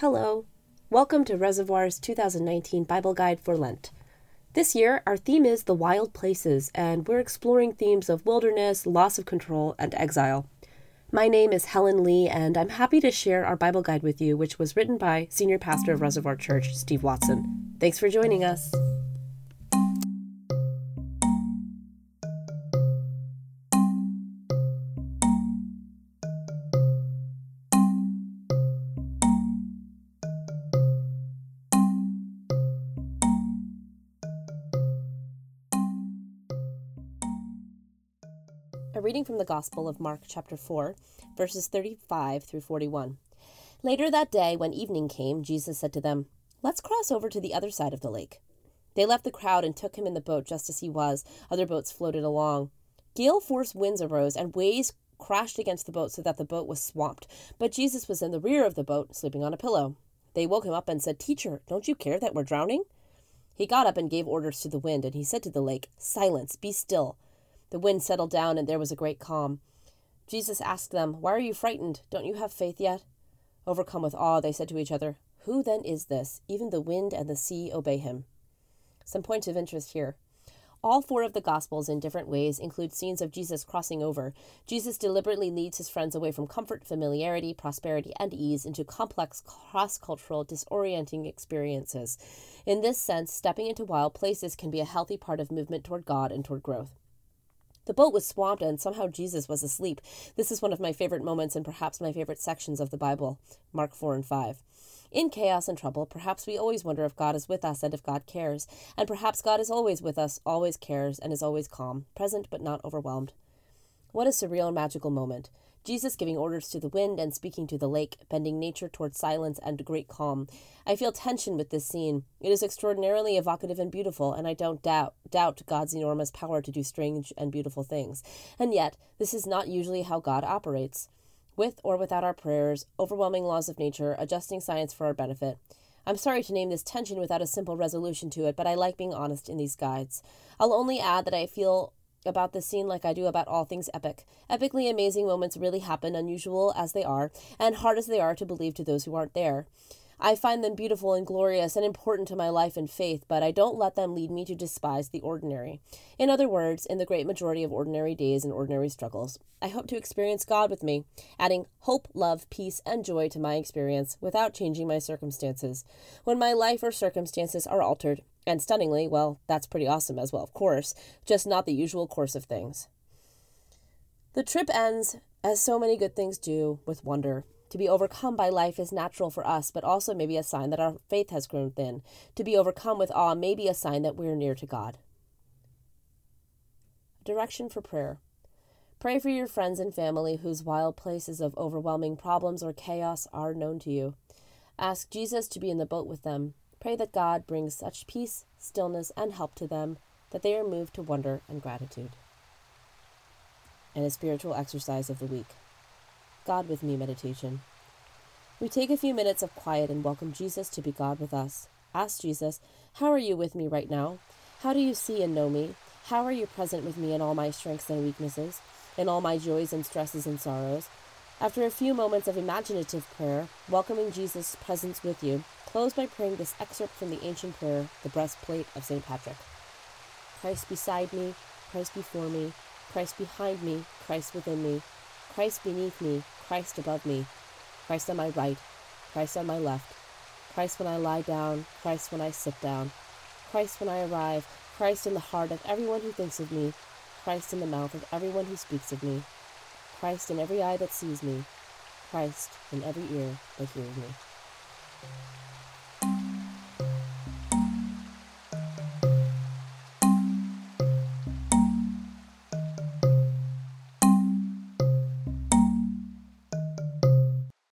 Hello. Welcome to Reservoir's 2019 Bible Guide for Lent. This year, our theme is the wild places, and we're exploring themes of wilderness, loss of control, and exile. My name is Helen Lee, and I'm happy to share our Bible guide with you, which was written by Senior Pastor of Reservoir Church, Steve Watson. Thanks for joining us. Reading from the Gospel of Mark, chapter 4, verses 35 through 41. Later that day, when evening came, Jesus said to them, Let's cross over to the other side of the lake. They left the crowd and took him in the boat just as he was. Other boats floated along. Gale force winds arose, and waves crashed against the boat so that the boat was swamped. But Jesus was in the rear of the boat, sleeping on a pillow. They woke him up and said, Teacher, don't you care that we're drowning? He got up and gave orders to the wind, and he said to the lake, Silence, be still. The wind settled down, and there was a great calm. Jesus asked them, Why are you frightened? Don't you have faith yet? Overcome with awe, they said to each other, Who then is this? Even the wind and the sea obey him. Some points of interest here. All four of the Gospels, in different ways, include scenes of Jesus crossing over. Jesus deliberately leads his friends away from comfort, familiarity, prosperity, and ease into complex, cross cultural, disorienting experiences. In this sense, stepping into wild places can be a healthy part of movement toward God and toward growth. The boat was swamped and somehow Jesus was asleep. This is one of my favorite moments and perhaps my favorite sections of the Bible, Mark 4 and 5. In chaos and trouble, perhaps we always wonder if God is with us and if God cares. And perhaps God is always with us, always cares, and is always calm, present but not overwhelmed. What a surreal and magical moment. Jesus giving orders to the wind and speaking to the lake, bending nature towards silence and great calm. I feel tension with this scene. It is extraordinarily evocative and beautiful, and I don't doubt doubt God's enormous power to do strange and beautiful things. And yet, this is not usually how God operates. With or without our prayers, overwhelming laws of nature, adjusting science for our benefit. I'm sorry to name this tension without a simple resolution to it, but I like being honest in these guides. I'll only add that I feel about the scene like I do about all things epic. Epically amazing moments really happen, unusual as they are, and hard as they are to believe to those who aren't there. I find them beautiful and glorious and important to my life and faith, but I don't let them lead me to despise the ordinary. In other words, in the great majority of ordinary days and ordinary struggles, I hope to experience God with me, adding hope, love, peace, and joy to my experience without changing my circumstances. When my life or circumstances are altered, and stunningly, well, that's pretty awesome as well, of course, just not the usual course of things. The trip ends, as so many good things do, with wonder. To be overcome by life is natural for us, but also may be a sign that our faith has grown thin. To be overcome with awe may be a sign that we're near to God. Direction for prayer. Pray for your friends and family whose wild places of overwhelming problems or chaos are known to you. Ask Jesus to be in the boat with them. Pray that God brings such peace, stillness, and help to them that they are moved to wonder and gratitude. And a spiritual exercise of the week. God with me meditation. We take a few minutes of quiet and welcome Jesus to be God with us. Ask Jesus, How are you with me right now? How do you see and know me? How are you present with me in all my strengths and weaknesses, in all my joys and stresses and sorrows? After a few moments of imaginative prayer, welcoming Jesus' presence with you, close by praying this excerpt from the ancient prayer, the breastplate of St. Patrick. Christ beside me, Christ before me, Christ behind me, Christ within me, Christ beneath me, Christ above me, Christ on my right, Christ on my left, Christ when I lie down, Christ when I sit down, Christ when I arrive, Christ in the heart of everyone who thinks of me, Christ in the mouth of everyone who speaks of me, Christ in every eye that sees me, Christ in every ear that hears me.